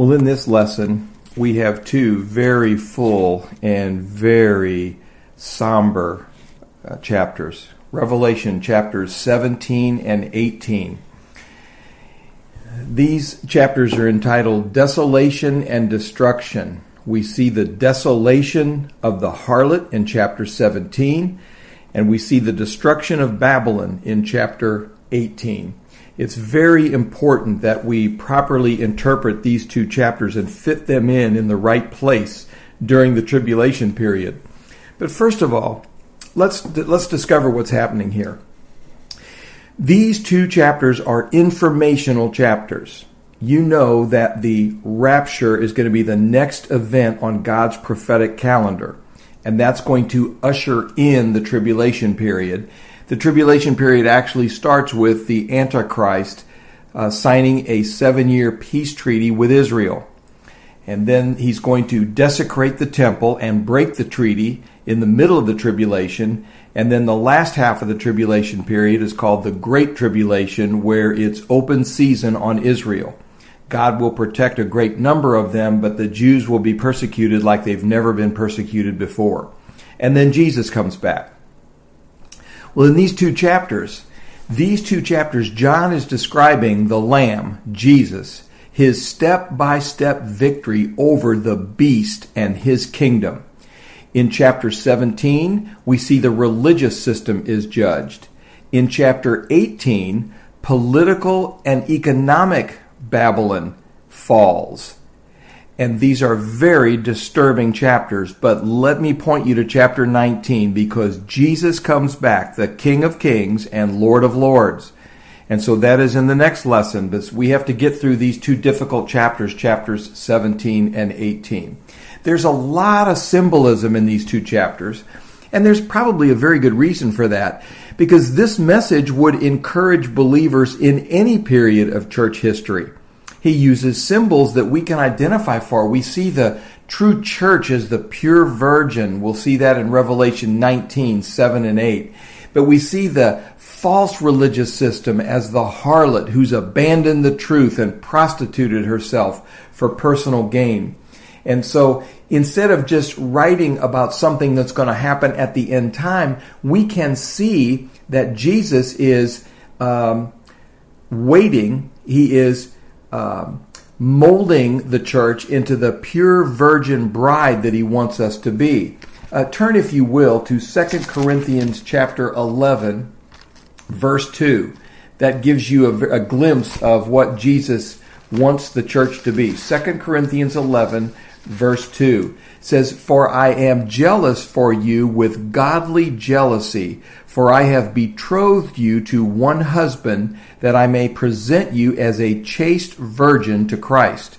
Well, in this lesson, we have two very full and very somber uh, chapters Revelation chapters 17 and 18. These chapters are entitled Desolation and Destruction. We see the desolation of the harlot in chapter 17, and we see the destruction of Babylon in chapter 18 it's very important that we properly interpret these two chapters and fit them in in the right place during the tribulation period. But first of all, let's let's discover what's happening here. These two chapters are informational chapters. You know that the rapture is going to be the next event on God's prophetic calendar, and that's going to usher in the tribulation period the tribulation period actually starts with the Antichrist uh, signing a seven year peace treaty with Israel. And then he's going to desecrate the temple and break the treaty in the middle of the tribulation. And then the last half of the tribulation period is called the Great Tribulation, where it's open season on Israel. God will protect a great number of them, but the Jews will be persecuted like they've never been persecuted before. And then Jesus comes back. Well, in these two chapters, these two chapters, John is describing the Lamb, Jesus, his step by step victory over the beast and his kingdom. In chapter 17, we see the religious system is judged. In chapter 18, political and economic Babylon falls. And these are very disturbing chapters. But let me point you to chapter 19 because Jesus comes back, the King of Kings and Lord of Lords. And so that is in the next lesson. But we have to get through these two difficult chapters, chapters 17 and 18. There's a lot of symbolism in these two chapters. And there's probably a very good reason for that because this message would encourage believers in any period of church history. He uses symbols that we can identify for. We see the true church as the pure virgin. We'll see that in Revelation 19, 7 and 8. But we see the false religious system as the harlot who's abandoned the truth and prostituted herself for personal gain. And so instead of just writing about something that's going to happen at the end time, we can see that Jesus is um, waiting. He is um, molding the church into the pure virgin bride that he wants us to be. Uh, turn, if you will, to 2 Corinthians chapter 11, verse 2. That gives you a, a glimpse of what Jesus wants the church to be. 2 Corinthians 11, verse 2 says, For I am jealous for you with godly jealousy, for I have betrothed you to one husband, that I may present you as a chaste virgin to Christ.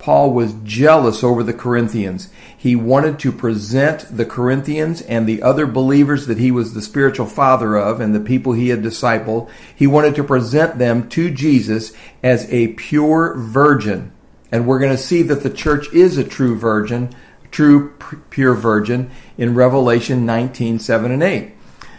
Paul was jealous over the Corinthians. He wanted to present the Corinthians and the other believers that he was the spiritual father of and the people he had discipled. He wanted to present them to Jesus as a pure virgin. And we're going to see that the church is a true virgin, true pure virgin in Revelation 19, 7 and 8.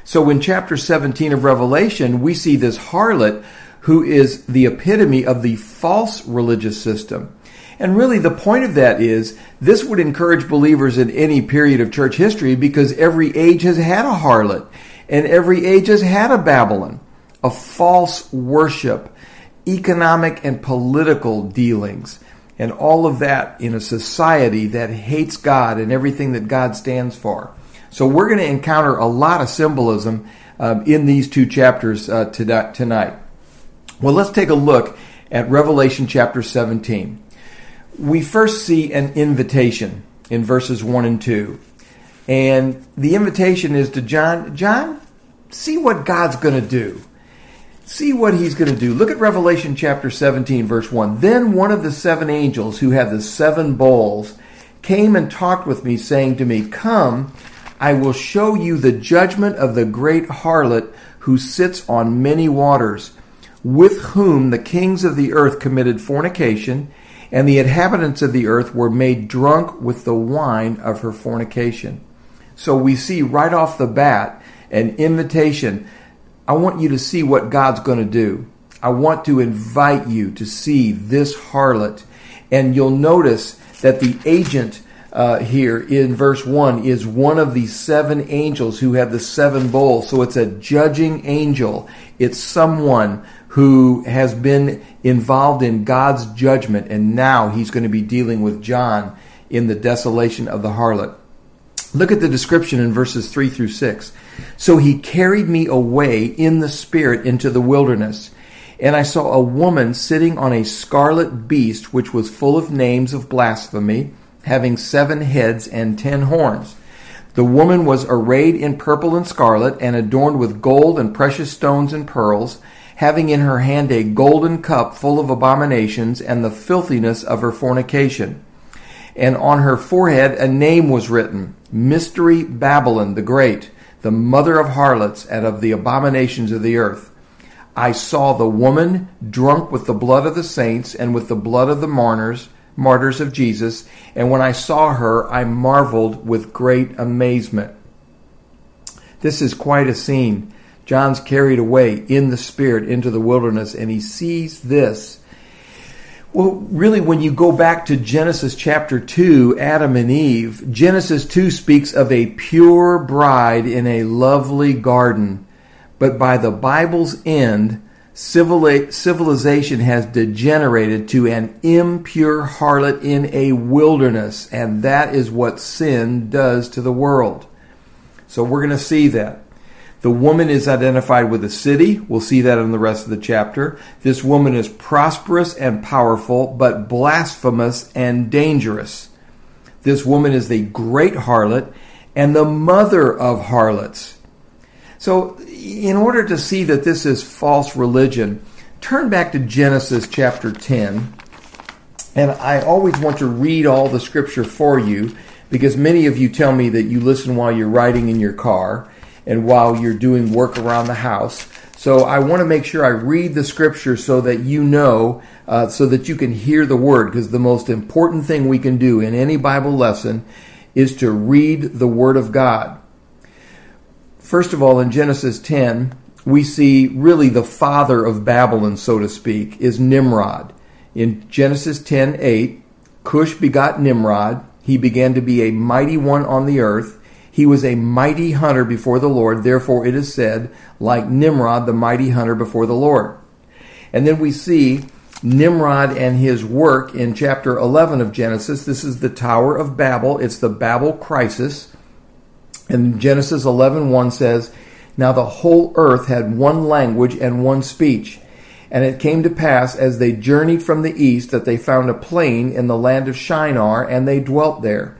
So in chapter 17 of Revelation, we see this harlot who is the epitome of the false religious system. And really, the point of that is this would encourage believers in any period of church history because every age has had a harlot and every age has had a Babylon, a false worship, economic and political dealings, and all of that in a society that hates God and everything that God stands for. So we're going to encounter a lot of symbolism um, in these two chapters uh, tonight. Well, let's take a look at Revelation chapter 17. We first see an invitation in verses 1 and 2. And the invitation is to John, John, see what God's going to do. See what he's going to do. Look at Revelation chapter 17, verse 1. Then one of the seven angels who had the seven bowls came and talked with me, saying to me, Come I will show you the judgment of the great harlot who sits on many waters, with whom the kings of the earth committed fornication, and the inhabitants of the earth were made drunk with the wine of her fornication. So we see right off the bat an invitation. I want you to see what God's going to do. I want to invite you to see this harlot And you'll notice that the agent uh, here in verse 1 is one of the seven angels who have the seven bowls. So it's a judging angel. It's someone who has been involved in God's judgment, and now he's going to be dealing with John in the desolation of the harlot. Look at the description in verses 3 through 6. So he carried me away in the Spirit into the wilderness. And I saw a woman sitting on a scarlet beast, which was full of names of blasphemy, having seven heads and ten horns. The woman was arrayed in purple and scarlet, and adorned with gold and precious stones and pearls, having in her hand a golden cup full of abominations and the filthiness of her fornication. And on her forehead a name was written Mystery Babylon the Great, the mother of harlots and of the abominations of the earth. I saw the woman drunk with the blood of the saints and with the blood of the martyrs, martyrs of Jesus, and when I saw her, I marveled with great amazement. This is quite a scene. John's carried away in the Spirit into the wilderness, and he sees this. Well, really, when you go back to Genesis chapter 2, Adam and Eve, Genesis 2 speaks of a pure bride in a lovely garden. But by the Bible's end, civilization has degenerated to an impure harlot in a wilderness, and that is what sin does to the world. So we're going to see that. The woman is identified with a city. We'll see that in the rest of the chapter. This woman is prosperous and powerful, but blasphemous and dangerous. This woman is the great harlot and the mother of harlots. So, in order to see that this is false religion, turn back to Genesis chapter 10. And I always want to read all the scripture for you because many of you tell me that you listen while you're riding in your car and while you're doing work around the house. So I want to make sure I read the scripture so that you know, uh, so that you can hear the word, because the most important thing we can do in any Bible lesson is to read the word of God. First of all, in Genesis 10, we see really the father of Babylon, so to speak, is Nimrod. In Genesis 10 8, Cush begot Nimrod. He began to be a mighty one on the earth. He was a mighty hunter before the Lord. Therefore, it is said, like Nimrod, the mighty hunter before the Lord. And then we see Nimrod and his work in chapter 11 of Genesis. This is the Tower of Babel. It's the Babel crisis. And Genesis 11:1 says, "Now the whole earth had one language and one speech. And it came to pass as they journeyed from the east that they found a plain in the land of Shinar, and they dwelt there.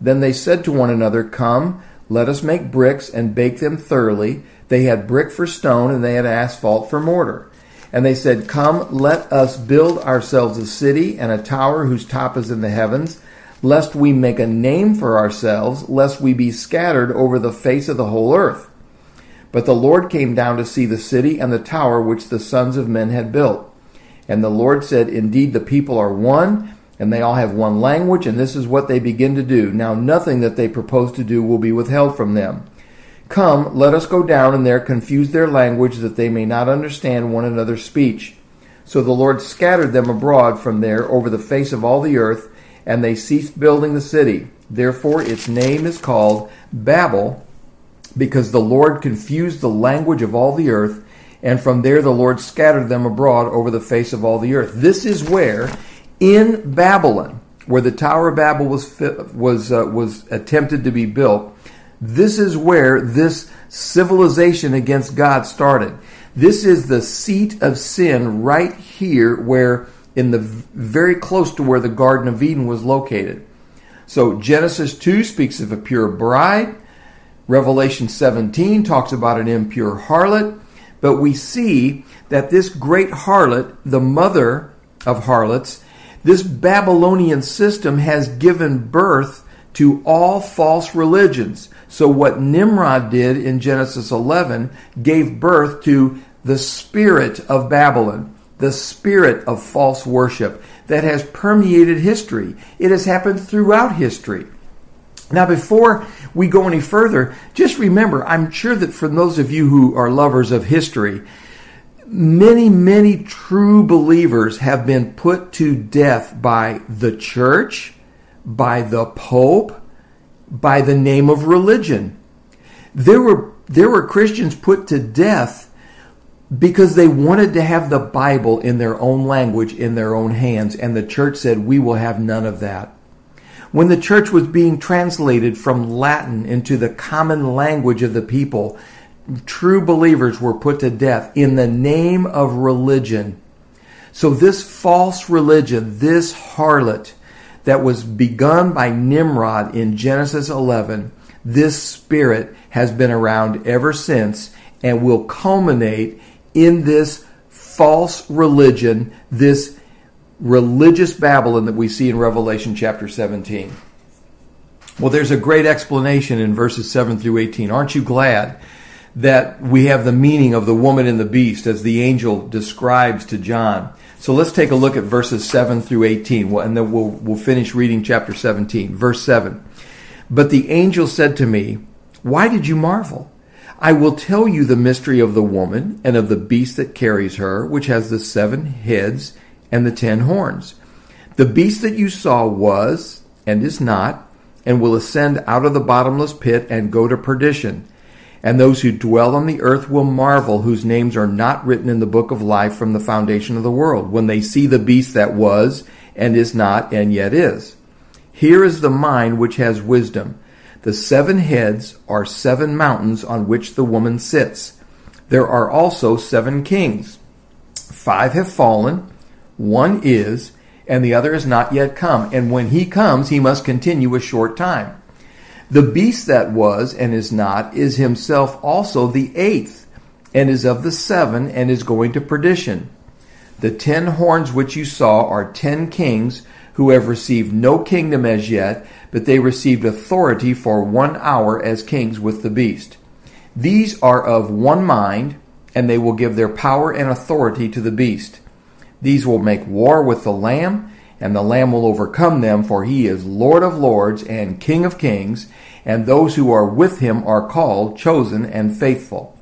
Then they said to one another, Come, let us make bricks and bake them thoroughly. They had brick for stone, and they had asphalt for mortar. And they said, Come, let us build ourselves a city and a tower whose top is in the heavens, lest we make a name for ourselves, lest we be scattered over the face of the whole earth. But the Lord came down to see the city and the tower which the sons of men had built. And the Lord said, Indeed, the people are one and they all have one language, and this is what they begin to do. Now, nothing that they propose to do will be withheld from them. Come, let us go down and there confuse their language, that they may not understand one another's speech. So the Lord scattered them abroad from there over the face of all the earth, and they ceased building the city. Therefore, its name is called Babel, because the Lord confused the language of all the earth, and from there the Lord scattered them abroad over the face of all the earth. This is where in Babylon, where the Tower of Babel was was uh, was attempted to be built, this is where this civilization against God started. This is the seat of sin right here, where in the very close to where the Garden of Eden was located. So Genesis 2 speaks of a pure bride. Revelation 17 talks about an impure harlot. But we see that this great harlot, the mother of harlots, this Babylonian system has given birth to all false religions. So, what Nimrod did in Genesis 11 gave birth to the spirit of Babylon, the spirit of false worship that has permeated history. It has happened throughout history. Now, before we go any further, just remember I'm sure that for those of you who are lovers of history, many, many true believers have been put to death by the church, by the Pope, by the name of religion. There were, there were Christians put to death because they wanted to have the Bible in their own language, in their own hands, and the church said, We will have none of that. When the church was being translated from Latin into the common language of the people, true believers were put to death in the name of religion. So, this false religion, this harlot that was begun by Nimrod in Genesis 11, this spirit has been around ever since and will culminate in this false religion, this religious Babylon that we see in Revelation chapter 17. Well, there's a great explanation in verses 7 through 18. Aren't you glad that we have the meaning of the woman and the beast as the angel describes to John. So let's take a look at verses 7 through 18, and then we'll, we'll finish reading chapter 17. Verse 7. But the angel said to me, Why did you marvel? I will tell you the mystery of the woman and of the beast that carries her, which has the seven heads and the ten horns. The beast that you saw was, and is not, and will ascend out of the bottomless pit and go to perdition and those who dwell on the earth will marvel, whose names are not written in the book of life from the foundation of the world, when they see the beast that was, and is not, and yet is. Here is the mind which has wisdom. The seven heads are seven mountains on which the woman sits. There are also seven kings. Five have fallen, one is, and the other is not yet come. And when he comes, he must continue a short time. The beast that was and is not is himself also the eighth, and is of the seven, and is going to perdition. The ten horns which you saw are ten kings who have received no kingdom as yet, but they received authority for one hour as kings with the beast. These are of one mind, and they will give their power and authority to the beast. These will make war with the Lamb and the Lamb will overcome them, for he is Lord of lords and King of kings, and those who are with him are called, chosen, and faithful.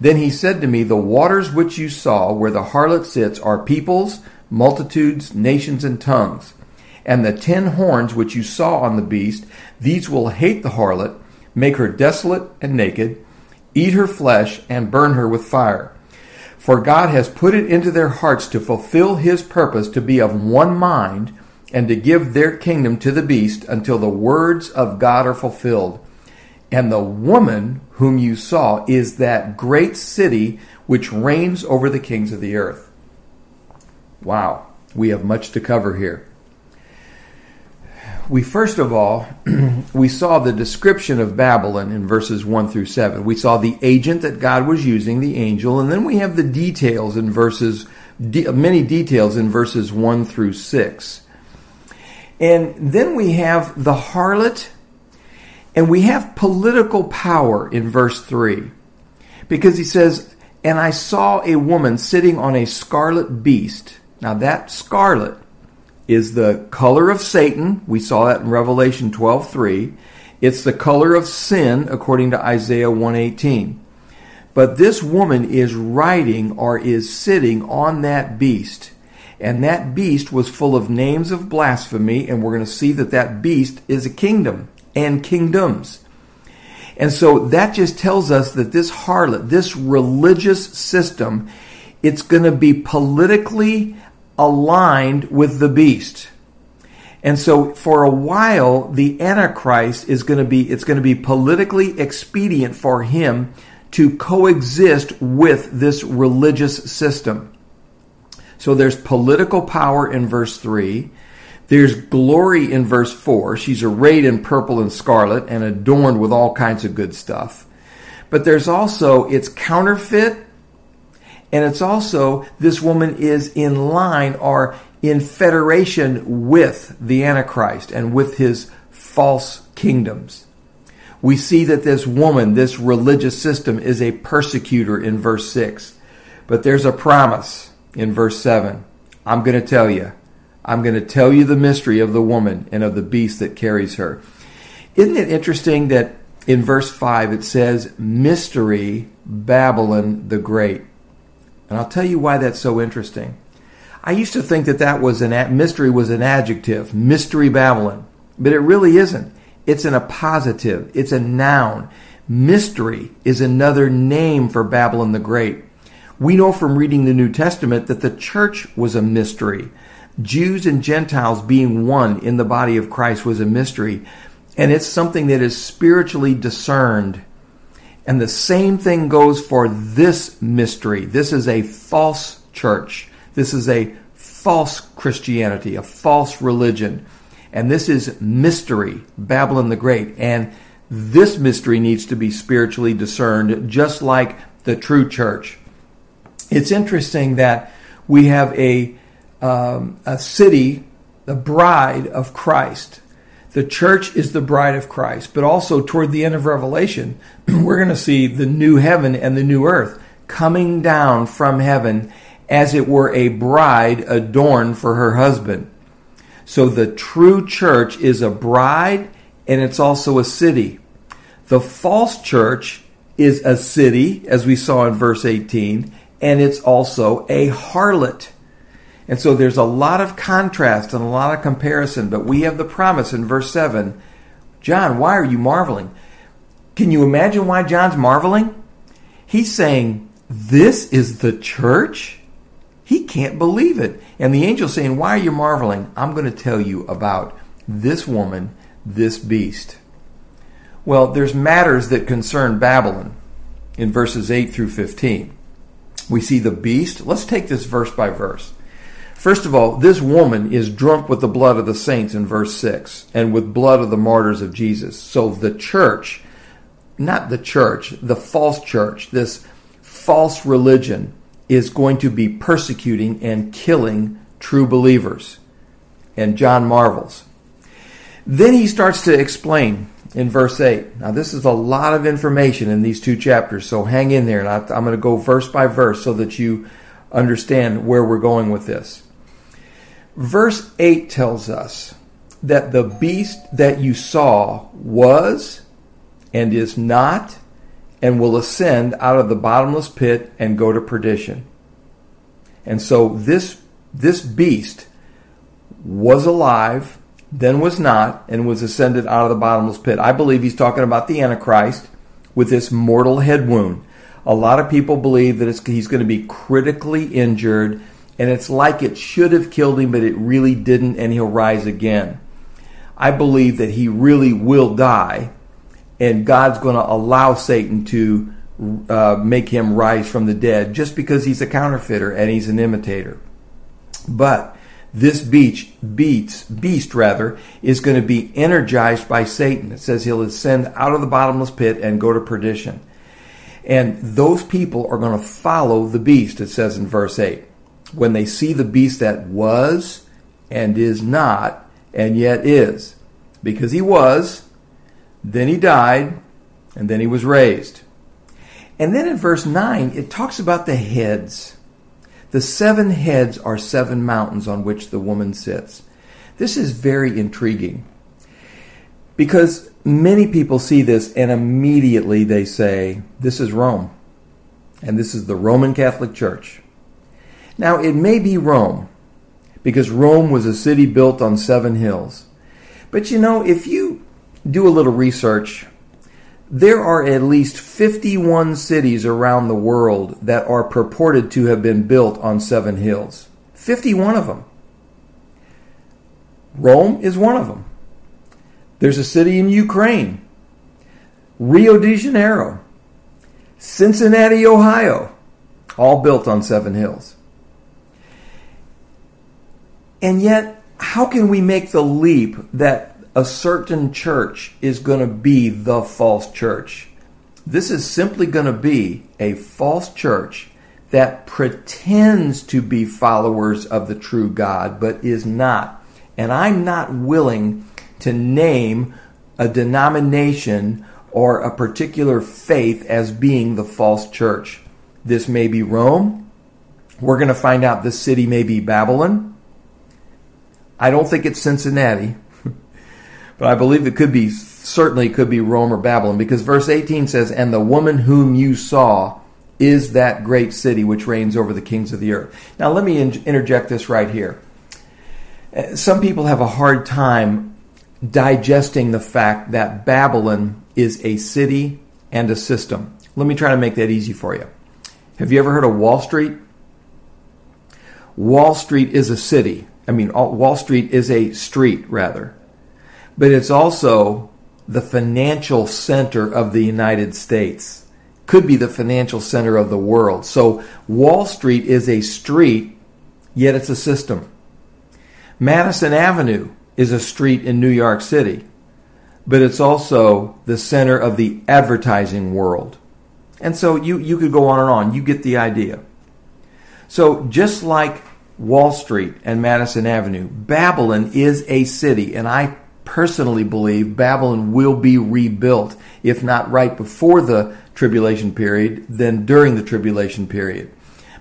Then he said to me, The waters which you saw where the harlot sits are peoples, multitudes, nations, and tongues. And the ten horns which you saw on the beast, these will hate the harlot, make her desolate and naked, eat her flesh, and burn her with fire. For God has put it into their hearts to fulfill his purpose to be of one mind and to give their kingdom to the beast until the words of God are fulfilled. And the woman whom you saw is that great city which reigns over the kings of the earth. Wow, we have much to cover here we first of all we saw the description of Babylon in verses 1 through 7. We saw the agent that God was using, the angel, and then we have the details in verses many details in verses 1 through 6. And then we have the harlot and we have political power in verse 3. Because he says, "And I saw a woman sitting on a scarlet beast." Now that scarlet is the color of Satan. We saw that in Revelation 12:3. It's the color of sin according to Isaiah 118. But this woman is riding or is sitting on that beast. And that beast was full of names of blasphemy and we're going to see that that beast is a kingdom and kingdoms. And so that just tells us that this harlot, this religious system, it's going to be politically aligned with the beast. And so for a while, the Antichrist is going to be, it's going to be politically expedient for him to coexist with this religious system. So there's political power in verse 3. There's glory in verse 4. She's arrayed in purple and scarlet and adorned with all kinds of good stuff. But there's also, it's counterfeit and it's also this woman is in line or in federation with the Antichrist and with his false kingdoms. We see that this woman, this religious system, is a persecutor in verse 6. But there's a promise in verse 7. I'm going to tell you. I'm going to tell you the mystery of the woman and of the beast that carries her. Isn't it interesting that in verse 5 it says, Mystery Babylon the Great? And I'll tell you why that's so interesting. I used to think that that was an mystery was an adjective, mystery Babylon, but it really isn't. It's an appositive. It's a noun. Mystery is another name for Babylon the Great. We know from reading the New Testament that the church was a mystery. Jews and Gentiles being one in the body of Christ was a mystery. And it's something that is spiritually discerned. And the same thing goes for this mystery. This is a false church. This is a false Christianity, a false religion. And this is mystery, Babylon the Great. And this mystery needs to be spiritually discerned, just like the true church. It's interesting that we have a, um, a city, the bride of Christ. The church is the bride of Christ, but also toward the end of Revelation, we're going to see the new heaven and the new earth coming down from heaven as it were a bride adorned for her husband. So the true church is a bride and it's also a city. The false church is a city, as we saw in verse 18, and it's also a harlot. And so there's a lot of contrast and a lot of comparison, but we have the promise in verse 7 John, why are you marveling? Can you imagine why John's marveling? He's saying, This is the church? He can't believe it. And the angel's saying, Why are you marveling? I'm going to tell you about this woman, this beast. Well, there's matters that concern Babylon in verses 8 through 15. We see the beast. Let's take this verse by verse. First of all, this woman is drunk with the blood of the saints in verse 6 and with blood of the martyrs of Jesus. So the church, not the church, the false church, this false religion is going to be persecuting and killing true believers. And John marvels. Then he starts to explain in verse 8. Now, this is a lot of information in these two chapters, so hang in there, and I, am going to go verse by verse so that you understand where we're going with this. Verse 8 tells us that the beast that you saw was and is not and will ascend out of the bottomless pit and go to perdition. And so this this beast was alive, then was not, and was ascended out of the bottomless pit. I believe he's talking about the Antichrist with this mortal head wound. A lot of people believe that he's going to be critically injured, and it's like it should have killed him, but it really didn't, and he'll rise again. I believe that he really will die, and God's going to allow Satan to uh, make him rise from the dead just because he's a counterfeiter and he's an imitator. But this beach, beats, beast rather, is going to be energized by Satan. It says he'll ascend out of the bottomless pit and go to perdition. And those people are going to follow the beast, it says in verse 8. When they see the beast that was and is not and yet is. Because he was, then he died, and then he was raised. And then in verse 9, it talks about the heads. The seven heads are seven mountains on which the woman sits. This is very intriguing because many people see this and immediately they say, This is Rome. And this is the Roman Catholic Church. Now, it may be Rome because Rome was a city built on seven hills. But you know, if you do a little research, there are at least 51 cities around the world that are purported to have been built on seven hills. 51 of them. Rome is one of them. There's a city in Ukraine, Rio de Janeiro, Cincinnati, Ohio, all built on seven hills. And yet, how can we make the leap that a certain church is going to be the false church. This is simply going to be a false church that pretends to be followers of the true God, but is not. And I'm not willing to name a denomination or a particular faith as being the false church. This may be Rome. We're going to find out this city may be Babylon. I don't think it's Cincinnati but I believe it could be certainly could be Rome or Babylon because verse 18 says, "And the woman whom you saw is that great city which reigns over the kings of the earth. Now, let me in- interject this right here. Uh, some people have a hard time digesting the fact that Babylon is a city and a system. Let me try to make that easy for you. Have you ever heard of Wall Street? Wall Street is a city. I mean, Wall Street is a street, rather. But it's also the financial center of the United States. Could be the financial center of the world. So Wall Street is a street, yet it's a system. Madison Avenue is a street in New York City, but it's also the center of the advertising world. And so you, you could go on and on. You get the idea. So just like Wall Street and Madison Avenue, Babylon is a city, and I personally believe Babylon will be rebuilt, if not right before the tribulation period, then during the tribulation period.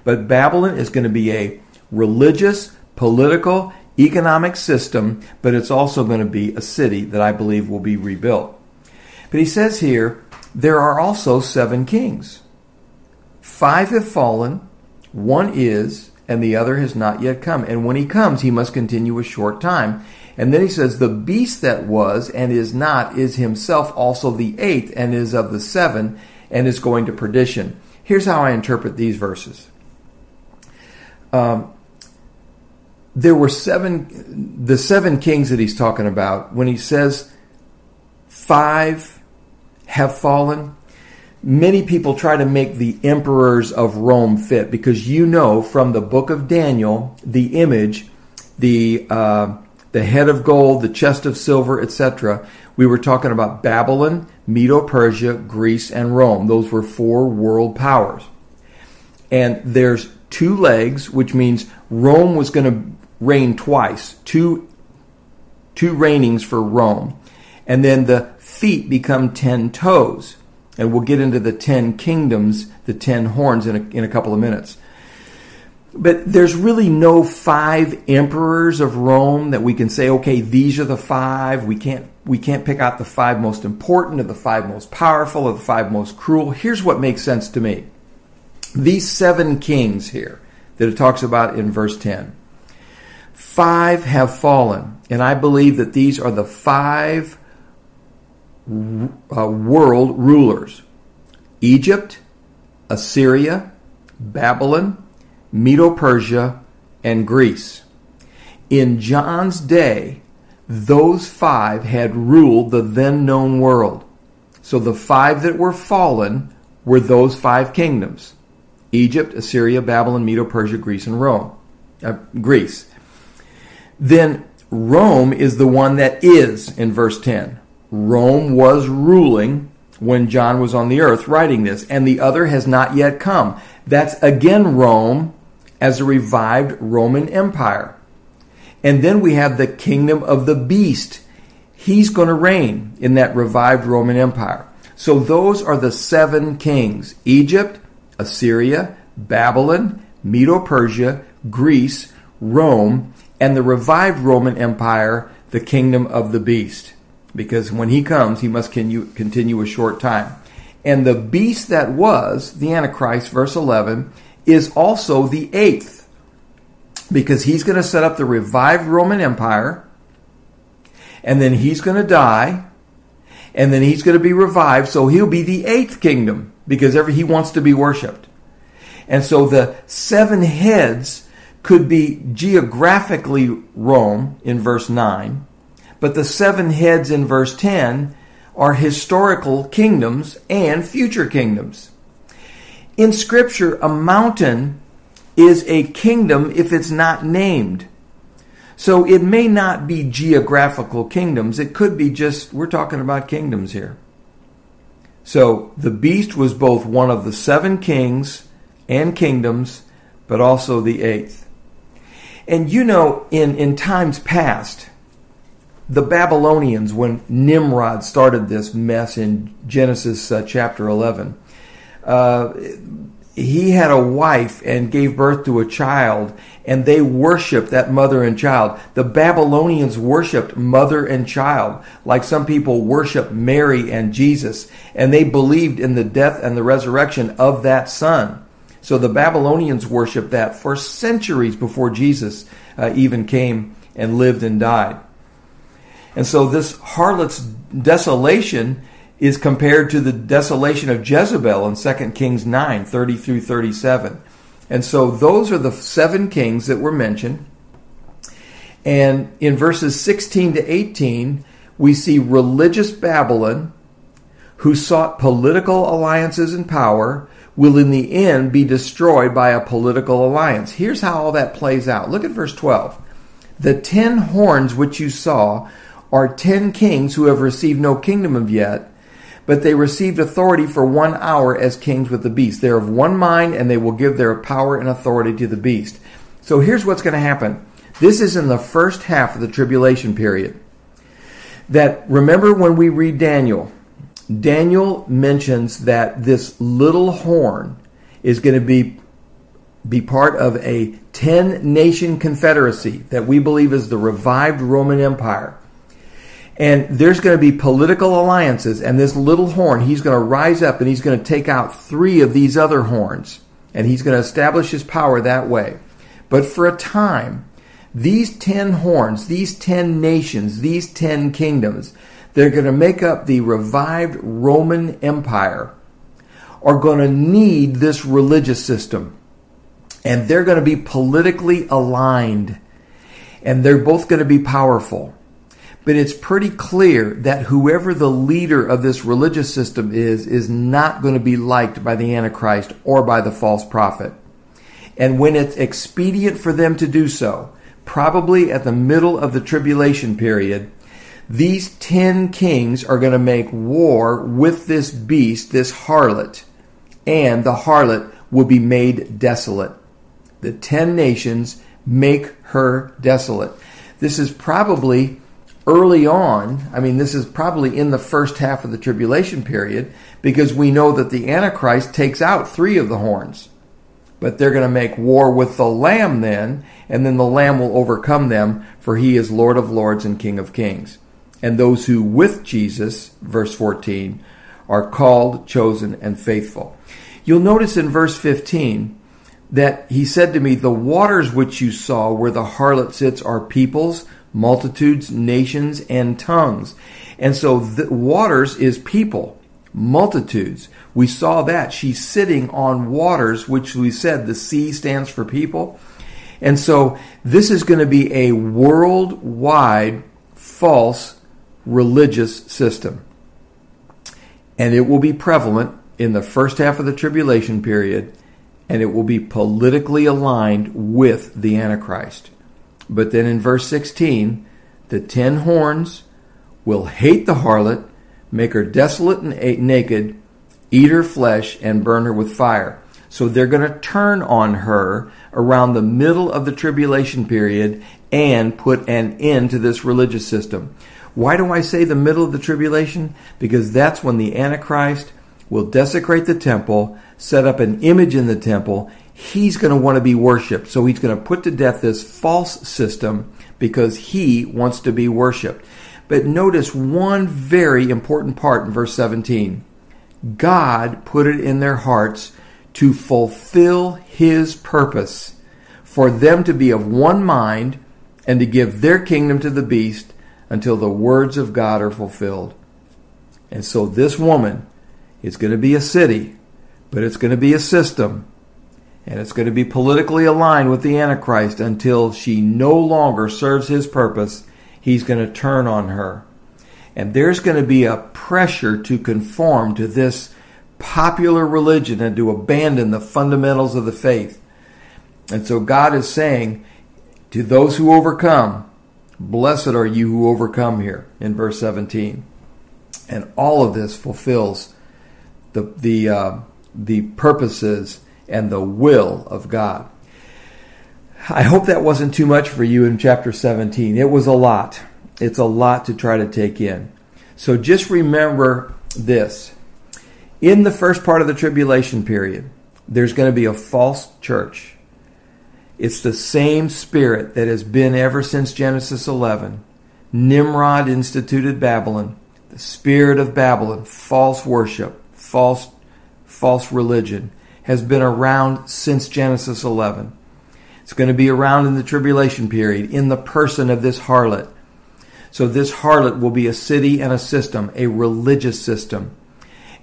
But Babylon is going to be a religious, political, economic system, but it's also going to be a city that I believe will be rebuilt. But he says here, there are also seven kings. Five have fallen, one is, and the other has not yet come. And when he comes, he must continue a short time. And then he says, The beast that was and is not is himself also the eighth and is of the seven and is going to perdition. Here's how I interpret these verses. Um, there were seven, the seven kings that he's talking about, when he says five have fallen, many people try to make the emperors of Rome fit because you know from the book of Daniel, the image, the, uh, the head of gold, the chest of silver, etc. We were talking about Babylon, Medo Persia, Greece, and Rome. Those were four world powers. And there's two legs, which means Rome was going to reign twice, two, two reignings for Rome. And then the feet become ten toes. And we'll get into the ten kingdoms, the ten horns in a, in a couple of minutes. But there's really no five emperors of Rome that we can say, okay, these are the five. We can't, we can't pick out the five most important or the five most powerful or the five most cruel. Here's what makes sense to me. These seven kings here that it talks about in verse 10. Five have fallen, and I believe that these are the five uh, world rulers Egypt, Assyria, Babylon, Medo Persia, and Greece. In John's day, those five had ruled the then known world. So the five that were fallen were those five kingdoms Egypt, Assyria, Babylon, Medo Persia, Greece, and Rome. Uh, Greece. Then Rome is the one that is in verse 10. Rome was ruling when John was on the earth writing this, and the other has not yet come. That's again Rome as a revived Roman Empire. And then we have the kingdom of the beast. He's going to reign in that revived Roman Empire. So those are the seven kings Egypt, Assyria, Babylon, Medo Persia, Greece, Rome, and the revived Roman Empire, the kingdom of the beast because when he comes, he must continue a short time. And the beast that was, the Antichrist, verse 11, is also the eighth, because he's going to set up the revived Roman Empire, and then he's going to die, and then he's going to be revived, so he'll be the eighth kingdom, because every, he wants to be worshipped. And so the seven heads could be geographically Rome in verse 9, but the seven heads in verse 10 are historical kingdoms and future kingdoms. In Scripture, a mountain is a kingdom if it's not named. So it may not be geographical kingdoms. It could be just, we're talking about kingdoms here. So the beast was both one of the seven kings and kingdoms, but also the eighth. And you know, in, in times past, the Babylonians, when Nimrod started this mess in Genesis uh, chapter 11, uh, he had a wife and gave birth to a child, and they worshiped that mother and child. The Babylonians worshiped mother and child, like some people worship Mary and Jesus, and they believed in the death and the resurrection of that son. So the Babylonians worshiped that for centuries before Jesus uh, even came and lived and died. And so this harlot's desolation is compared to the desolation of Jezebel in 2 Kings 9 30 through 37. And so those are the seven kings that were mentioned. And in verses 16 to 18, we see religious Babylon, who sought political alliances and power, will in the end be destroyed by a political alliance. Here's how all that plays out. Look at verse 12. The ten horns which you saw are ten kings who have received no kingdom of yet, but they received authority for one hour as kings with the beast. They're of one mind, and they will give their power and authority to the beast. So here's what's going to happen. This is in the first half of the tribulation period. That remember when we read Daniel, Daniel mentions that this little horn is going to be be part of a 10 nation confederacy that we believe is the revived Roman Empire. And there's going to be political alliances, and this little horn, he's going to rise up and he's going to take out three of these other horns, and he's going to establish his power that way. But for a time, these ten horns, these ten nations, these ten kingdoms, they're going to make up the revived Roman Empire, are going to need this religious system. And they're going to be politically aligned. And they're both going to be powerful but it's pretty clear that whoever the leader of this religious system is, is not going to be liked by the Antichrist or by the false prophet. And when it's expedient for them to do so, probably at the middle of the tribulation period, these ten kings are going to make war with this beast, this harlot, and the harlot will be made desolate. The ten nations make her desolate. This is probably early on, I mean, this is probably in the first half of the tribulation period, because we know that the Antichrist takes out three of the horns. But they're going to make war with the Lamb then, and then the Lamb will overcome them, for he is Lord of lords and King of kings. And those who with Jesus, verse 14, are called, chosen, and faithful. You'll notice in verse 15 that he said to me, The waters which you saw where the harlot sits are peoples multitudes, nations, and tongues. And so the waters is people, multitudes. We saw that. She's sitting on waters, which we said the sea stands for people. And so this is going to be a worldwide false religious system. And it will be prevalent in the first half of the tribulation period, and it will be politically aligned with the Antichrist. But then in verse 16, the ten horns will hate the harlot, make her desolate and naked, eat her flesh, and burn her with fire. So they're going to turn on her around the middle of the tribulation period and put an end to this religious system. Why do I say the middle of the tribulation? Because that's when the Antichrist will desecrate the temple, set up an image in the temple, he's going to want to be worshiped. So he's going to put to death this false system because he wants to be worshiped. But notice one very important part in verse 17. God put it in their hearts to fulfill his purpose, for them to be of one mind and to give their kingdom to the beast until the words of God are fulfilled. And so this woman is going to be a city, but it's going to be a system and it's going to be politically aligned with the Antichrist until she no longer serves his purpose. He's going to turn on her. And there's going to be a pressure to conform to this popular religion and to abandon the fundamentals of the faith. And so God is saying to those who overcome, Blessed are you who overcome here in verse 17. And all of this fulfills the, the, uh, the purposes and the will of God. I hope that wasn't too much for you in chapter 17. It was a lot. It's a lot to try to take in. So just remember this. In the first part of the tribulation period, there's going to be a false church. It's the same spirit that has been ever since Genesis 11. Nimrod instituted Babylon, the spirit of Babylon, false worship, false false religion has been around since Genesis 11. It's going to be around in the tribulation period in the person of this harlot. So this harlot will be a city and a system, a religious system.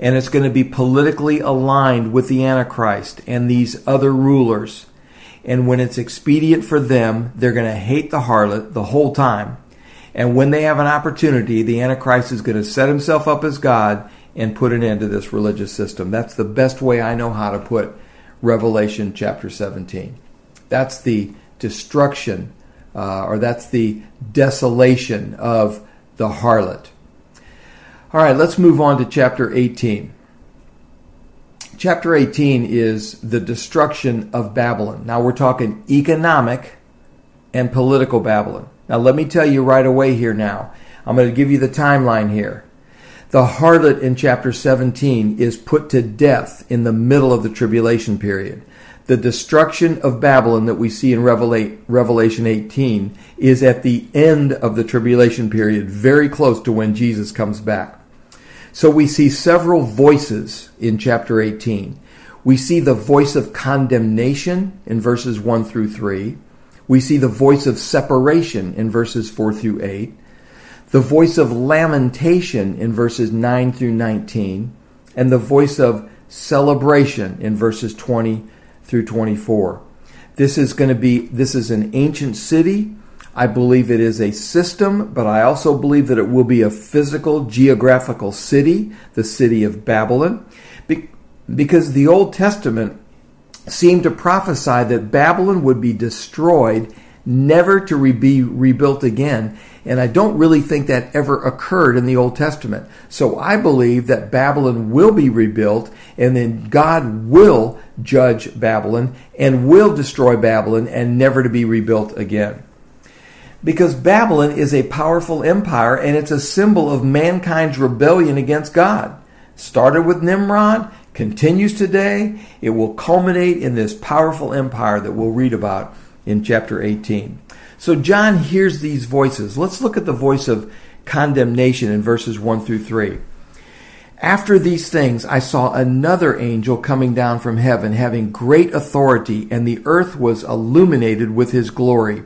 And it's going to be politically aligned with the Antichrist and these other rulers. And when it's expedient for them, they're going to hate the harlot the whole time. And when they have an opportunity, the Antichrist is going to set himself up as God and put an end to this religious system. That's the best way I know how to put Revelation chapter 17. That's the destruction, uh, or that's the desolation of the harlot. All right, let's move on to chapter 18. Chapter 18 is the destruction of Babylon. Now we're talking economic and political Babylon. Now let me tell you right away here now. I'm going to give you the timeline here. The harlot in chapter 17 is put to death in the middle of the tribulation period the destruction of Babylon that we see in Revelation 18 is at the end of the tribulation period, very close to when Jesus comes back. So we see several voices in chapter 18. We see the voice of condemnation in verses 1 through 3. We see the voice of separation in verses 4 through 8. The voice of lamentation in verses 9 through 19. And the voice of celebration in verses 20 through 24. This is going to be, this is an ancient city. I believe it is a system, but I also believe that it will be a physical, geographical city, the city of Babylon, because the Old Testament seemed to prophesy that Babylon would be destroyed, never to be rebuilt again. And I don't really think that ever occurred in the Old Testament. So I believe that Babylon will be rebuilt and then God will judge Babylon and will destroy Babylon and never to be rebuilt again. Because Babylon is a powerful empire and it's a symbol of mankind's rebellion against God. Started with Nimrod, continues today, it will culminate in this powerful empire that we'll read about in chapter 18. So John hears these voices. Let's look at the voice of condemnation in verses 1 through 3. After these things, I saw another angel coming down from heaven, having great authority, and the earth was illuminated with his glory.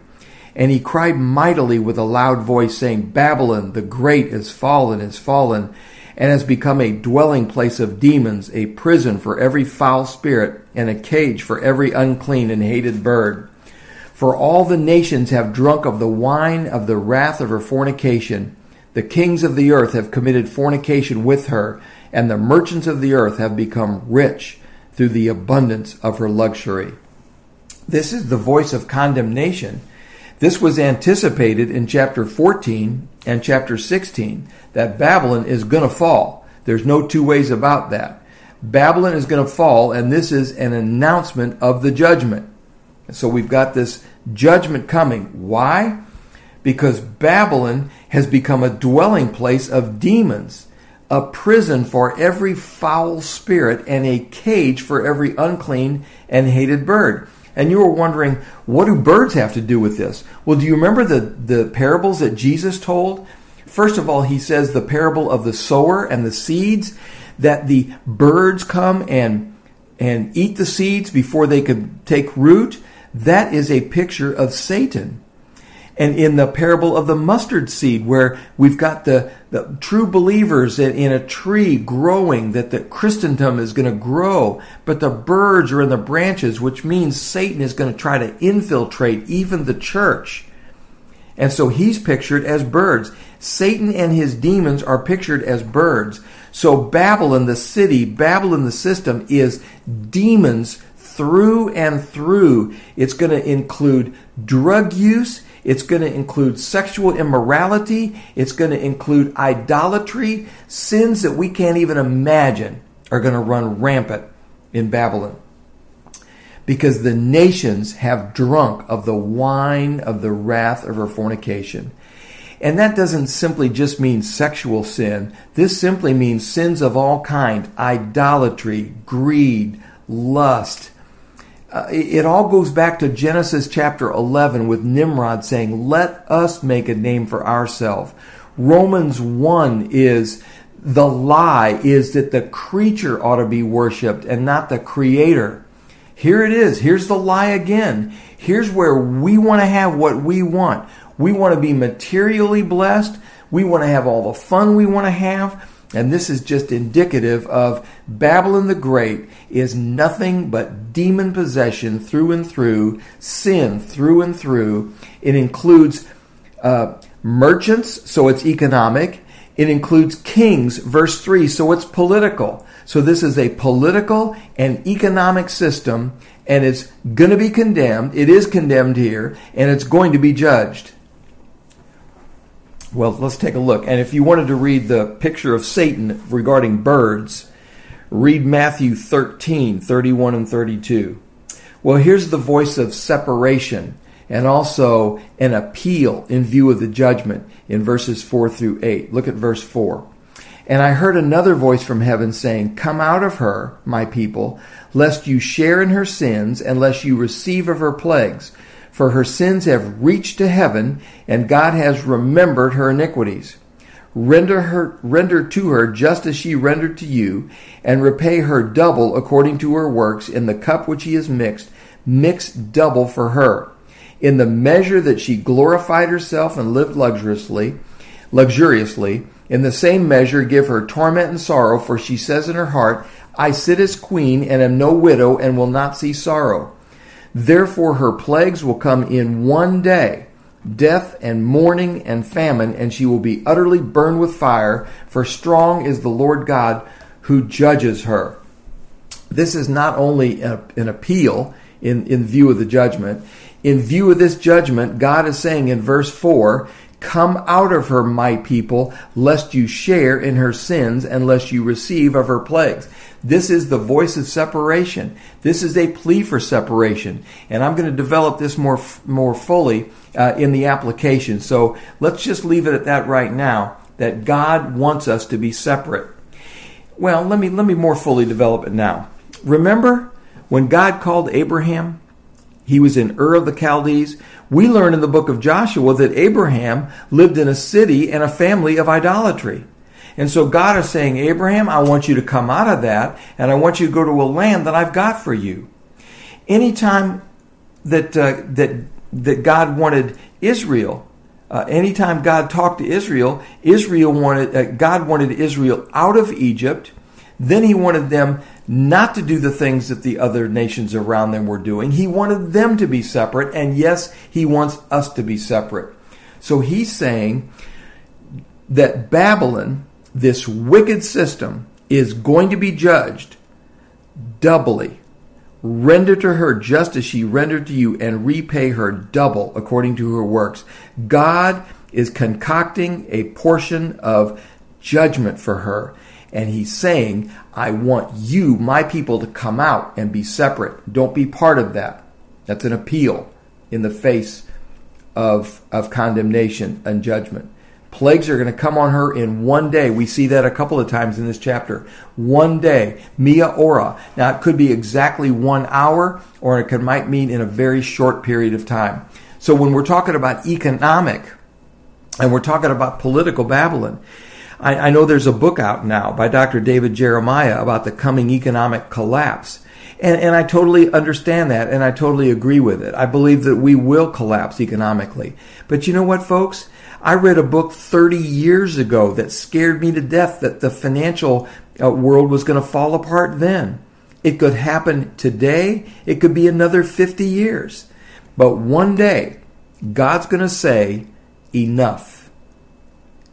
And he cried mightily with a loud voice, saying, Babylon the great is fallen, is fallen, and has become a dwelling place of demons, a prison for every foul spirit, and a cage for every unclean and hated bird. For all the nations have drunk of the wine of the wrath of her fornication. The kings of the earth have committed fornication with her, and the merchants of the earth have become rich through the abundance of her luxury. This is the voice of condemnation. This was anticipated in chapter 14 and chapter 16 that Babylon is going to fall. There's no two ways about that. Babylon is going to fall, and this is an announcement of the judgment. So we've got this judgment coming. Why? Because Babylon has become a dwelling place of demons, a prison for every foul spirit, and a cage for every unclean and hated bird. And you were wondering, what do birds have to do with this? Well, do you remember the, the parables that Jesus told? First of all, he says the parable of the sower and the seeds, that the birds come and, and eat the seeds before they could take root. That is a picture of Satan. And in the parable of the mustard seed, where we've got the, the true believers in, in a tree growing, that the Christendom is going to grow, but the birds are in the branches, which means Satan is going to try to infiltrate even the church. And so he's pictured as birds. Satan and his demons are pictured as birds. So Babylon, the city, Babylon, the system, is demons through and through. It's going to include drug use. It's going to include sexual immorality. It's going to include idolatry. Sins that we can't even imagine are going to run rampant in Babylon. Because the nations have drunk of the wine of the wrath of her fornication. And that doesn't simply just mean sexual sin. This simply means sins of all kind, idolatry, greed, lust. Uh, it all goes back to Genesis chapter 11 with Nimrod saying, Let us make a name for ourselves. Romans 1 is the lie is that the creature ought to be worshiped and not the creator. Here it is. Here's the lie again. Here's where we want to have what we want. We want to be materially blessed. We want to have all the fun we want to have. And this is just indicative of Babylon the Great is nothing but demon possession through and through, sin through and through. It includes uh, merchants, so it's economic. It includes kings, verse 3, so it's political. So this is a political and economic system, and it's going to be condemned. It is condemned here, and it's going to be judged. Well, let's take a look. And if you wanted to read the picture of Satan regarding birds, read Matthew 13, 31 and 32. Well, here's the voice of separation and also an appeal in view of the judgment in verses 4 through 8. Look at verse 4. And I heard another voice from heaven saying, Come out of her, my people, lest you share in her sins, and lest you receive of her plagues for her sins have reached to heaven, and God has remembered her iniquities. Render her render to her just as she rendered to you, and repay her double according to her works in the cup which he has mixed, mix double for her. In the measure that she glorified herself and lived luxuriously, luxuriously, in the same measure give her torment and sorrow, for she says in her heart, I sit as queen and am no widow and will not see sorrow. Therefore her plagues will come in one day death and mourning and famine, and she will be utterly burned with fire, for strong is the Lord God who judges her. This is not only an appeal in, in view of the judgment. In view of this judgment, God is saying in verse 4 Come out of her, my people, lest you share in her sins, and lest you receive of her plagues. This is the voice of separation. This is a plea for separation. And I'm going to develop this more, more fully uh, in the application. So let's just leave it at that right now that God wants us to be separate. Well, let me, let me more fully develop it now. Remember when God called Abraham? He was in Ur of the Chaldees. We learn in the book of Joshua that Abraham lived in a city and a family of idolatry. And so God is saying, Abraham, I want you to come out of that and I want you to go to a land that I've got for you. Anytime that, uh, that, that God wanted Israel, uh, anytime God talked to Israel, Israel wanted, uh, God wanted Israel out of Egypt. Then he wanted them not to do the things that the other nations around them were doing. He wanted them to be separate. And yes, he wants us to be separate. So he's saying that Babylon this wicked system is going to be judged doubly. Render to her just as she rendered to you, and repay her double according to her works. God is concocting a portion of judgment for her. And he's saying, I want you, my people, to come out and be separate. Don't be part of that. That's an appeal in the face of, of condemnation and judgment. Plagues are going to come on her in one day. We see that a couple of times in this chapter. One day, mia ora. Now it could be exactly one hour, or it could might mean in a very short period of time. So when we're talking about economic, and we're talking about political Babylon, I, I know there's a book out now by Dr. David Jeremiah about the coming economic collapse. And, and, I totally understand that and I totally agree with it. I believe that we will collapse economically. But you know what, folks? I read a book 30 years ago that scared me to death that the financial uh, world was going to fall apart then. It could happen today, it could be another 50 years. But one day, God's going to say, enough.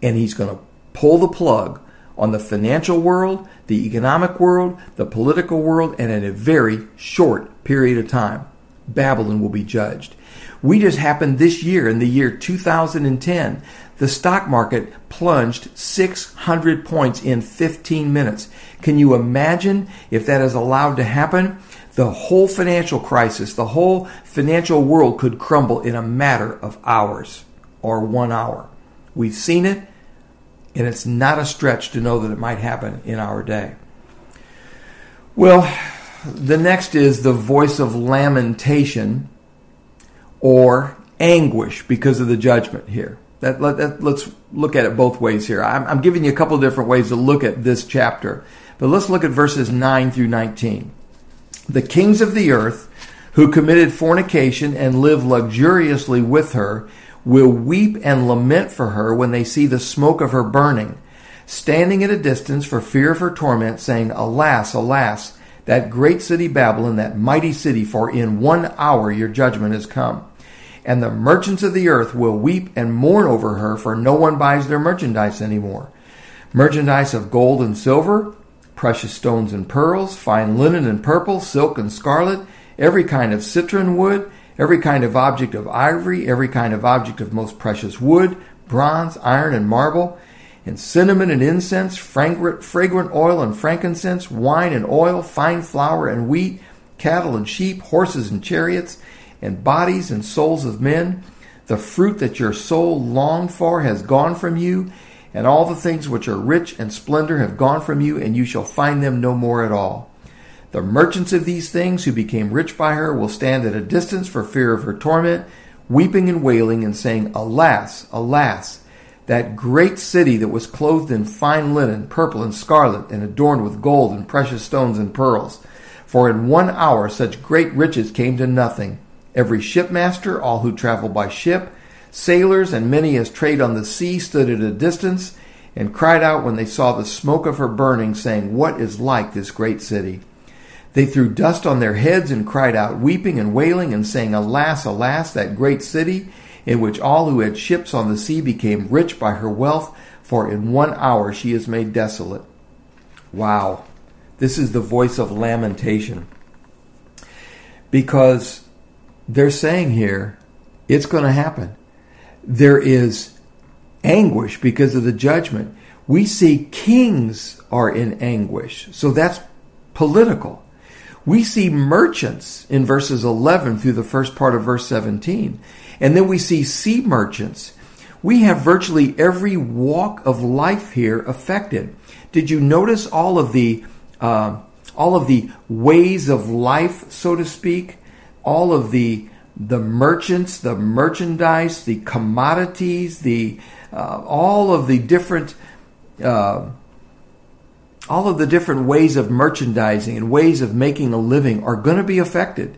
And He's going to pull the plug on the financial world, the economic world, the political world, and in a very short period of time, Babylon will be judged. We just happened this year, in the year 2010, the stock market plunged 600 points in 15 minutes. Can you imagine if that is allowed to happen? The whole financial crisis, the whole financial world could crumble in a matter of hours or one hour. We've seen it, and it's not a stretch to know that it might happen in our day. Well, the next is the voice of lamentation or anguish because of the judgment here. That, let, us look at it both ways here. I'm, I'm giving you a couple different ways to look at this chapter, but let's look at verses 9 through 19. The kings of the earth who committed fornication and live luxuriously with her will weep and lament for her when they see the smoke of her burning, standing at a distance for fear of her torment, saying, Alas, alas, that great city Babylon, that mighty city, for in one hour your judgment has come. And the merchants of the earth will weep and mourn over her, for no one buys their merchandise anymore. Merchandise of gold and silver, precious stones and pearls, fine linen and purple, silk and scarlet, every kind of citron wood, every kind of object of ivory, every kind of object of most precious wood, bronze, iron, and marble, and cinnamon and incense, fragrant, fragrant oil and frankincense, wine and oil, fine flour and wheat, cattle and sheep, horses and chariots, and bodies and souls of men. The fruit that your soul longed for has gone from you, and all the things which are rich and splendor have gone from you, and you shall find them no more at all. The merchants of these things who became rich by her will stand at a distance for fear of her torment, weeping and wailing, and saying, Alas, alas, that great city that was clothed in fine linen, purple and scarlet, and adorned with gold and precious stones and pearls. For in one hour such great riches came to nothing Every shipmaster, all who travel by ship, sailors, and many as trade on the sea stood at a distance and cried out when they saw the smoke of her burning, saying, What is like this great city? They threw dust on their heads and cried out, weeping and wailing, and saying, Alas, alas, that great city, in which all who had ships on the sea became rich by her wealth, for in one hour she is made desolate. Wow. This is the voice of lamentation. Because they're saying here it's going to happen. There is anguish because of the judgment. We see kings are in anguish. So that's political. We see merchants in verses 11 through the first part of verse 17. And then we see sea merchants. We have virtually every walk of life here affected. Did you notice all of the uh, all of the ways of life, so to speak? all of the the merchants, the merchandise, the commodities, the uh, all of the different uh, all of the different ways of merchandising and ways of making a living are going to be affected.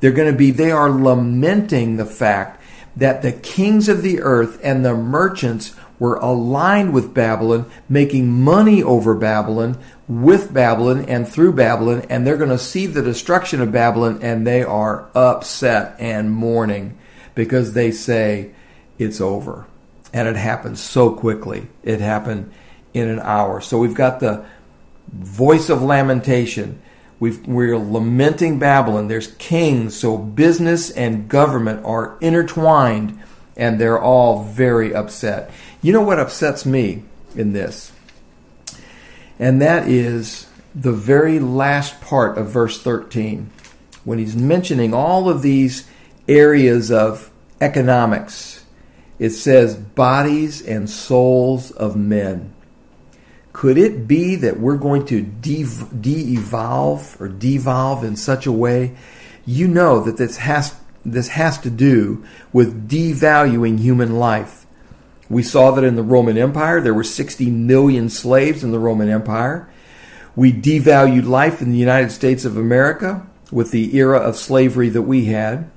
They're going to be they are lamenting the fact that the kings of the earth and the merchants were aligned with Babylon, making money over Babylon, with Babylon and through Babylon, and they're going to see the destruction of Babylon, and they are upset and mourning because they say it's over. And it happened so quickly. It happened in an hour. So we've got the voice of lamentation. we are lamenting Babylon. There's kings, so business and government are intertwined, and they're all very upset. You know what upsets me in this? And that is the very last part of verse 13 when he's mentioning all of these areas of economics. It says bodies and souls of men. Could it be that we're going to de evolve or devolve in such a way? You know that this has, this has to do with devaluing human life we saw that in the Roman Empire, there were 60 million slaves in the Roman Empire. We devalued life in the United States of America with the era of slavery that we had.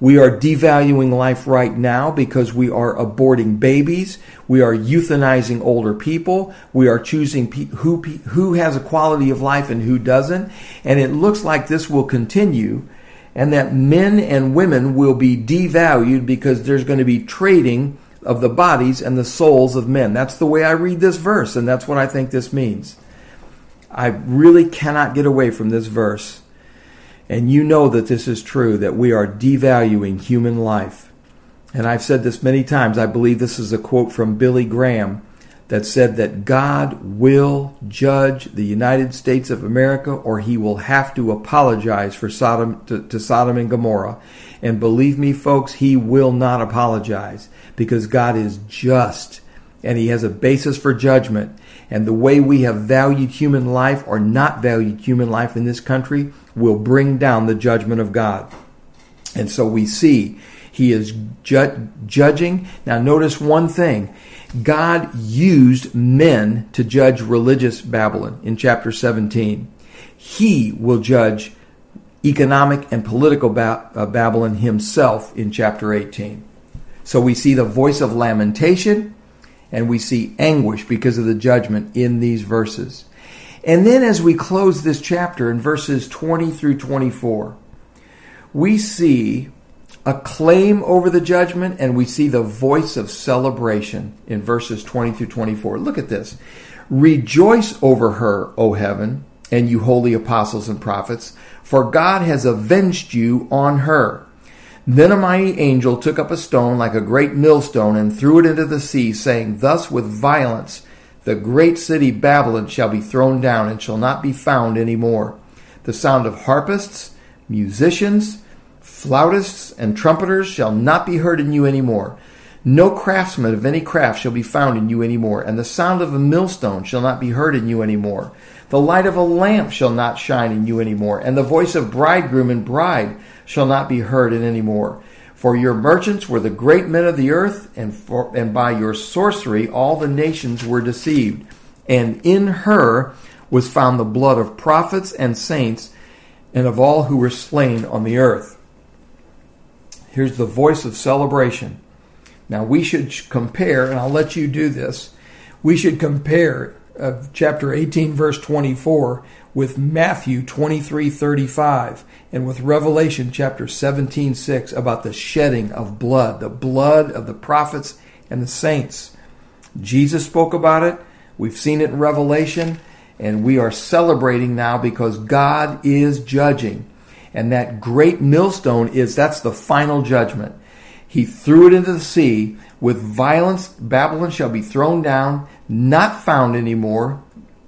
We are devaluing life right now because we are aborting babies. We are euthanizing older people. We are choosing who, who has a quality of life and who doesn't. And it looks like this will continue and that men and women will be devalued because there's going to be trading of the bodies and the souls of men. That's the way I read this verse, and that's what I think this means. I really cannot get away from this verse. And you know that this is true, that we are devaluing human life. And I've said this many times. I believe this is a quote from Billy Graham that said that God will judge the United States of America or he will have to apologize for Sodom to, to Sodom and Gomorrah. And believe me, folks, he will not apologize because God is just and he has a basis for judgment. And the way we have valued human life or not valued human life in this country will bring down the judgment of God. And so we see he is ju- judging. Now, notice one thing God used men to judge religious Babylon in chapter 17. He will judge economic and political ba- uh, Babylon himself in chapter 18. So we see the voice of lamentation and we see anguish because of the judgment in these verses. And then as we close this chapter in verses 20 through 24, we see a claim over the judgment and we see the voice of celebration in verses 20 through 24. Look at this. Rejoice over her, O heaven, and you holy apostles and prophets, for God has avenged you on her. Then a mighty angel took up a stone like a great millstone and threw it into the sea, saying, Thus with violence the great city Babylon shall be thrown down and shall not be found any more. The sound of harpists, musicians, flautists, and trumpeters shall not be heard in you any more. No craftsman of any craft shall be found in you any more, and the sound of a millstone shall not be heard in you any more. The light of a lamp shall not shine in you any more, and the voice of bridegroom and bride shall not be heard in any more. For your merchants were the great men of the earth, and, for, and by your sorcery all the nations were deceived. And in her was found the blood of prophets and saints, and of all who were slain on the earth. Here's the voice of celebration. Now we should compare, and I'll let you do this. We should compare uh, chapter 18, verse 24, with Matthew 23, 35 and with Revelation chapter 17, 6 about the shedding of blood, the blood of the prophets and the saints. Jesus spoke about it. We've seen it in Revelation, and we are celebrating now because God is judging. And that great millstone is that's the final judgment. He threw it into the sea. With violence, Babylon shall be thrown down, not found anymore.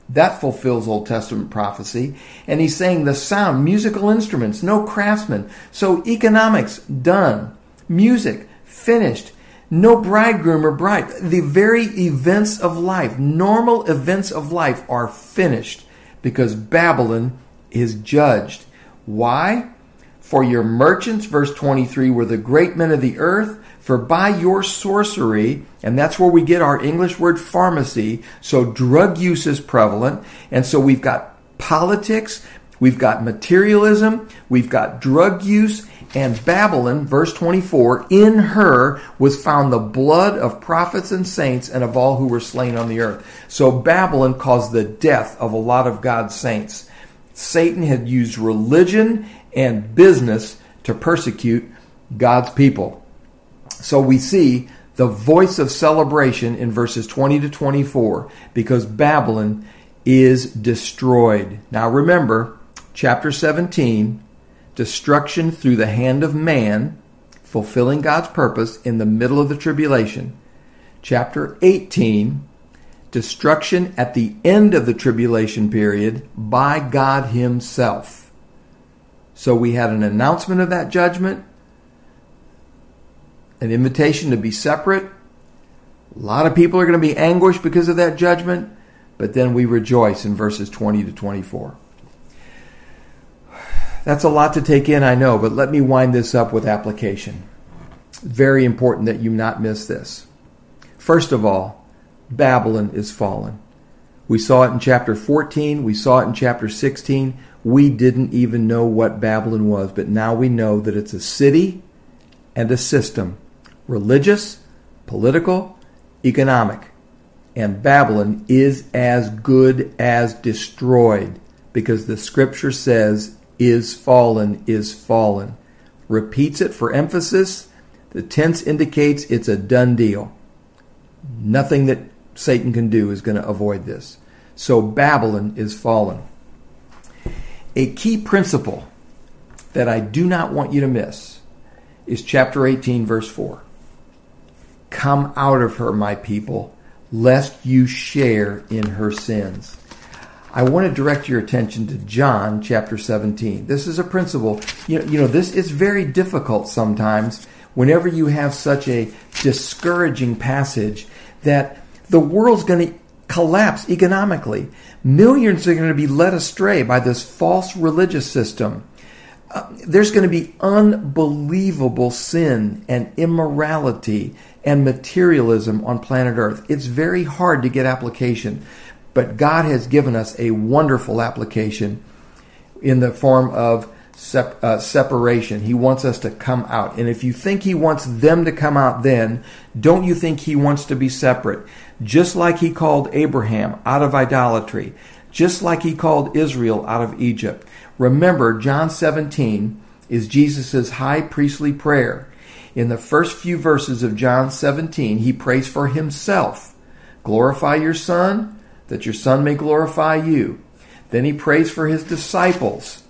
That fulfills Old Testament prophecy. And he's saying the sound, musical instruments, no craftsmen. So economics, done. Music, finished. No bridegroom or bride. The very events of life, normal events of life are finished because Babylon is judged. Why? For your merchants, verse 23, were the great men of the earth for by your sorcery, and that's where we get our English word pharmacy, so drug use is prevalent, and so we've got politics, we've got materialism, we've got drug use, and Babylon, verse 24, in her was found the blood of prophets and saints and of all who were slain on the earth. So Babylon caused the death of a lot of God's saints. Satan had used religion and business to persecute God's people. So we see the voice of celebration in verses 20 to 24 because Babylon is destroyed. Now remember, chapter 17, destruction through the hand of man, fulfilling God's purpose in the middle of the tribulation. Chapter 18, destruction at the end of the tribulation period by God Himself. So we had an announcement of that judgment an invitation to be separate. A lot of people are going to be anguished because of that judgment, but then we rejoice in verses 20 to 24. That's a lot to take in, I know, but let me wind this up with application. Very important that you not miss this. First of all, Babylon is fallen. We saw it in chapter 14, we saw it in chapter 16. We didn't even know what Babylon was, but now we know that it's a city and a system religious, political, economic. And Babylon is as good as destroyed because the scripture says, is fallen, is fallen. Repeats it for emphasis. The tense indicates it's a done deal. Nothing that Satan can do is going to avoid this. So Babylon is fallen. A key principle that I do not want you to miss is chapter 18, verse 4. Come out of her, my people, lest you share in her sins. I want to direct your attention to John chapter 17. This is a principle. You know, you know, this is very difficult sometimes whenever you have such a discouraging passage that the world's going to collapse economically. Millions are going to be led astray by this false religious system. Uh, there's going to be unbelievable sin and immorality and materialism on planet Earth. It's very hard to get application, but God has given us a wonderful application in the form of sep- uh, separation. He wants us to come out. And if you think He wants them to come out then, don't you think He wants to be separate? Just like He called Abraham out of idolatry, just like He called Israel out of Egypt. Remember, John 17 is Jesus' high priestly prayer. In the first few verses of John 17, he prays for himself. Glorify your Son, that your Son may glorify you. Then he prays for his disciples.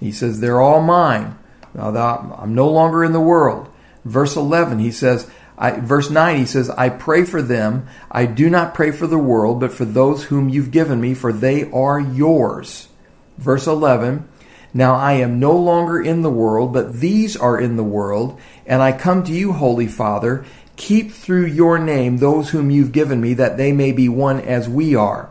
He says, They're all mine. Now I'm no longer in the world. Verse 11, he says, I, verse 9, he says, I pray for them. I do not pray for the world, but for those whom you've given me, for they are yours. Verse 11, now I am no longer in the world, but these are in the world, and I come to you, Holy Father. Keep through your name those whom you've given me, that they may be one as we are.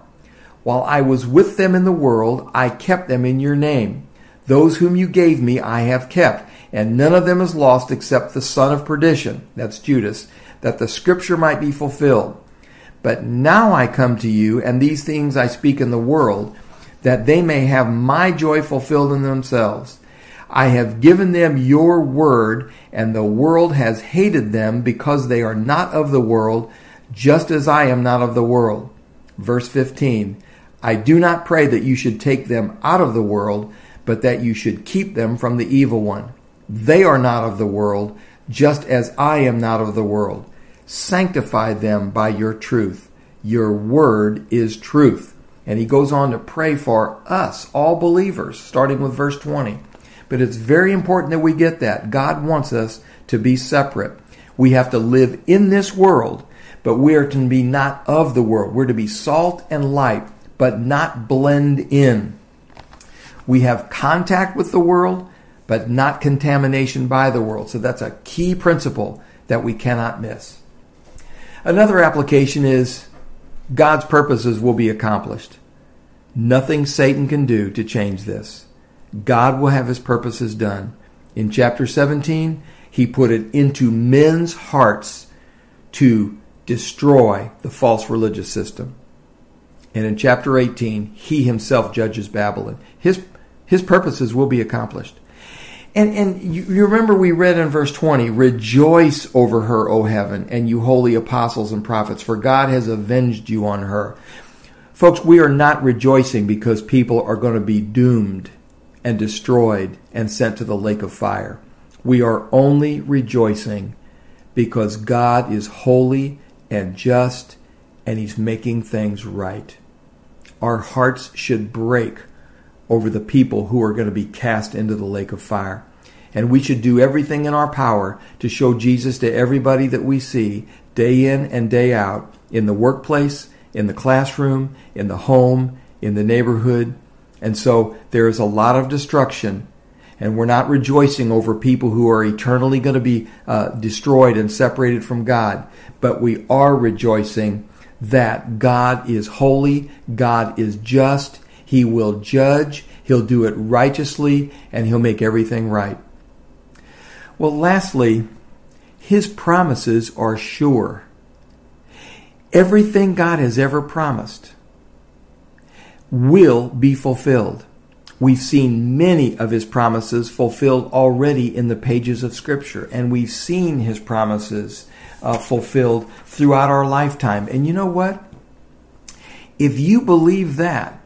While I was with them in the world, I kept them in your name. Those whom you gave me I have kept, and none of them is lost except the son of perdition, that's Judas, that the scripture might be fulfilled. But now I come to you, and these things I speak in the world, that they may have my joy fulfilled in themselves. I have given them your word, and the world has hated them because they are not of the world, just as I am not of the world. Verse 15 I do not pray that you should take them out of the world, but that you should keep them from the evil one. They are not of the world, just as I am not of the world. Sanctify them by your truth. Your word is truth. And he goes on to pray for us, all believers, starting with verse 20. But it's very important that we get that. God wants us to be separate. We have to live in this world, but we are to be not of the world. We're to be salt and light, but not blend in. We have contact with the world, but not contamination by the world. So that's a key principle that we cannot miss. Another application is God's purposes will be accomplished. Nothing Satan can do to change this. God will have his purposes done. In chapter 17, he put it into men's hearts to destroy the false religious system. And in chapter 18, he himself judges Babylon. His his purposes will be accomplished. And, and you, you remember we read in verse 20, Rejoice over her, O heaven, and you holy apostles and prophets, for God has avenged you on her. Folks, we are not rejoicing because people are going to be doomed and destroyed and sent to the lake of fire. We are only rejoicing because God is holy and just and He's making things right. Our hearts should break over the people who are going to be cast into the lake of fire. And we should do everything in our power to show Jesus to everybody that we see day in and day out in the workplace, in the classroom, in the home, in the neighborhood. And so there is a lot of destruction. And we're not rejoicing over people who are eternally going to be uh, destroyed and separated from God. But we are rejoicing that God is holy, God is just, he will judge, He'll do it righteously, and He'll make everything right. Well, lastly, His promises are sure. Everything God has ever promised will be fulfilled. We've seen many of his promises fulfilled already in the pages of Scripture, and we've seen his promises uh, fulfilled throughout our lifetime. And you know what? If you believe that,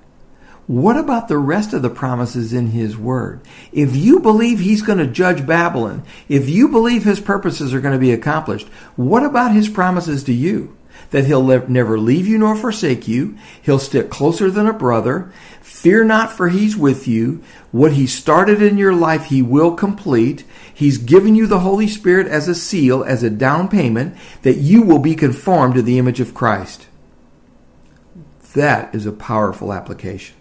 what about the rest of the promises in His Word? If you believe He's going to judge Babylon, if you believe His purposes are going to be accomplished, what about His promises to you? That He'll never leave you nor forsake you. He'll stick closer than a brother. Fear not, for He's with you. What He started in your life, He will complete. He's given you the Holy Spirit as a seal, as a down payment, that you will be conformed to the image of Christ. That is a powerful application.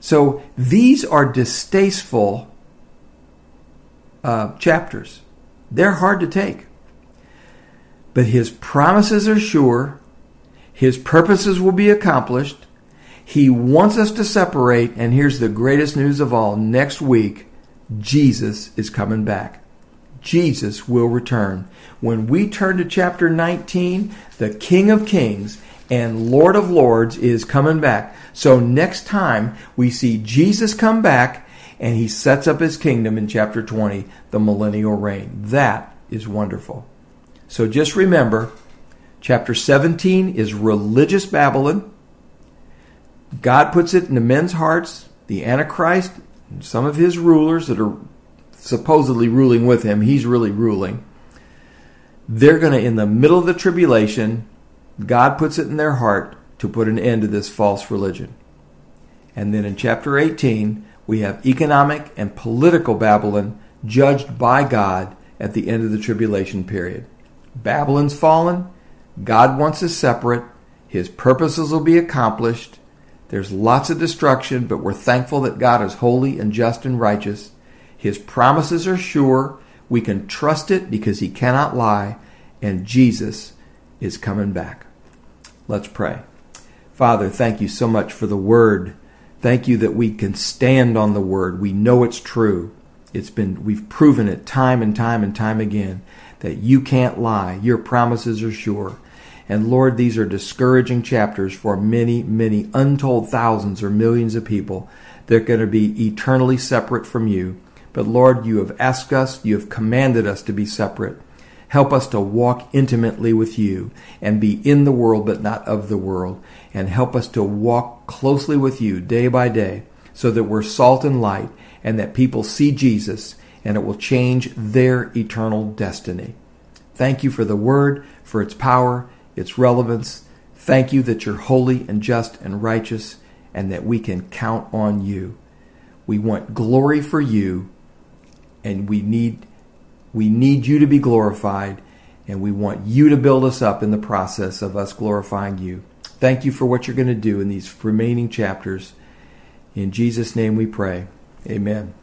So these are distasteful uh, chapters. They're hard to take. But his promises are sure, His purposes will be accomplished. He wants us to separate, and here's the greatest news of all. Next week, Jesus is coming back. Jesus will return. When we turn to chapter 19, the King of Kings and Lord of Lords is coming back. So next time we see Jesus come back and he sets up his kingdom in chapter 20, the millennial reign. That is wonderful. So just remember, chapter 17 is religious Babylon. God puts it into men's hearts, the Antichrist, some of his rulers that are supposedly ruling with him, he's really ruling. They're going to, in the middle of the tribulation, God puts it in their heart to put an end to this false religion. And then in chapter 18, we have economic and political Babylon judged by God at the end of the tribulation period. Babylon's fallen. God wants us separate. His purposes will be accomplished. There's lots of destruction, but we're thankful that God is holy and just and righteous. His promises are sure. We can trust it because He cannot lie. And Jesus is coming back. Let's pray. Father, thank you so much for the word. Thank you that we can stand on the word. We know it's true. It's been we've proven it time and time and time again that you can't lie. Your promises are sure. And Lord, these are discouraging chapters for many, many untold thousands or millions of people. They're going to be eternally separate from you. But Lord, you have asked us, you have commanded us to be separate. Help us to walk intimately with you and be in the world but not of the world. And help us to walk closely with you day by day so that we're salt and light and that people see Jesus and it will change their eternal destiny. Thank you for the word, for its power, its relevance. Thank you that you're holy and just and righteous and that we can count on you. We want glory for you and we need we need you to be glorified, and we want you to build us up in the process of us glorifying you. Thank you for what you're going to do in these remaining chapters. In Jesus' name we pray. Amen.